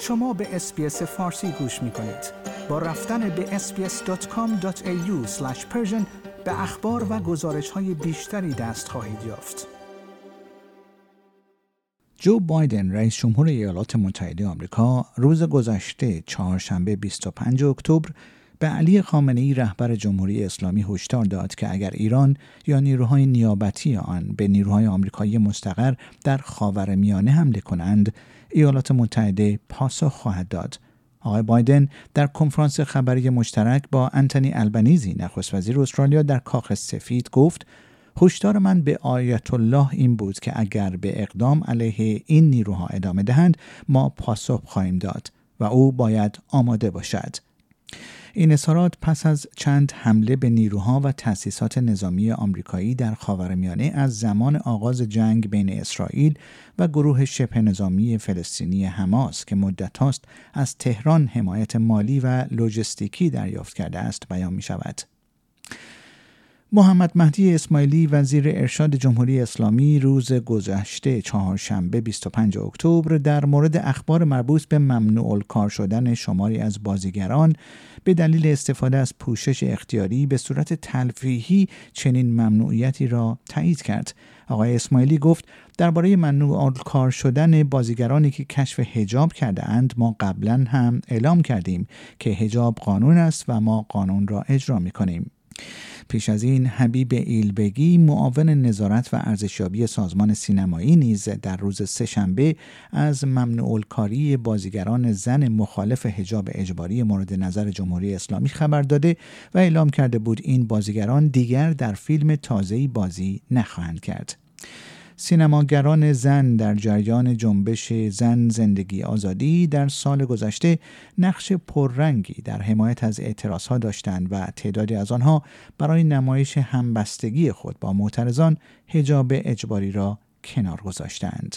شما به اسپیس فارسی گوش می کنید. با رفتن به sbs.com.au به اخبار و گزارش های بیشتری دست خواهید یافت. جو بایدن رئیس جمهور ایالات متحده آمریکا روز گذشته چهارشنبه 25 اکتبر به علی خامنه ای رهبر جمهوری اسلامی هشدار داد که اگر ایران یا نیروهای نیابتی آن به نیروهای آمریکایی مستقر در خاورمیانه حمله کنند ایالات متحده پاسخ خواهد داد. آقای بایدن در کنفرانس خبری مشترک با انتونی البنیزی نخست وزیر استرالیا در کاخ سفید گفت هشدار من به آیت الله این بود که اگر به اقدام علیه این نیروها ادامه دهند ما پاسخ خواهیم داد و او باید آماده باشد. این اظهارات پس از چند حمله به نیروها و تأسیسات نظامی آمریکایی در خاورمیانه از زمان آغاز جنگ بین اسرائیل و گروه شبه نظامی فلسطینی حماس که مدت هاست از تهران حمایت مالی و لوجستیکی دریافت کرده است بیان می شود. محمد مهدی اسماعیلی وزیر ارشاد جمهوری اسلامی روز گذشته چهارشنبه 25 اکتبر در مورد اخبار مربوط به ممنوع کار شدن شماری از بازیگران به دلیل استفاده از پوشش اختیاری به صورت تلفیحی چنین ممنوعیتی را تایید کرد آقای اسماعیلی گفت درباره ممنوع کار شدن بازیگرانی که کشف هجاب کرده اند ما قبلا هم اعلام کردیم که هجاب قانون است و ما قانون را اجرا می کنیم. پیش از این حبیب ایلبگی معاون نظارت و ارزشیابی سازمان سینمایی نیز در روز سهشنبه از ممنوع کاری بازیگران زن مخالف حجاب اجباری مورد نظر جمهوری اسلامی خبر داده و اعلام کرده بود این بازیگران دیگر در فیلم تازه‌ای بازی نخواهند کرد. سینماگران زن در جریان جنبش زن زندگی آزادی در سال گذشته نقش پررنگی در حمایت از اعتراضها داشتند و تعدادی از آنها برای نمایش همبستگی خود با معترضان حجاب اجباری را کنار گذاشتند.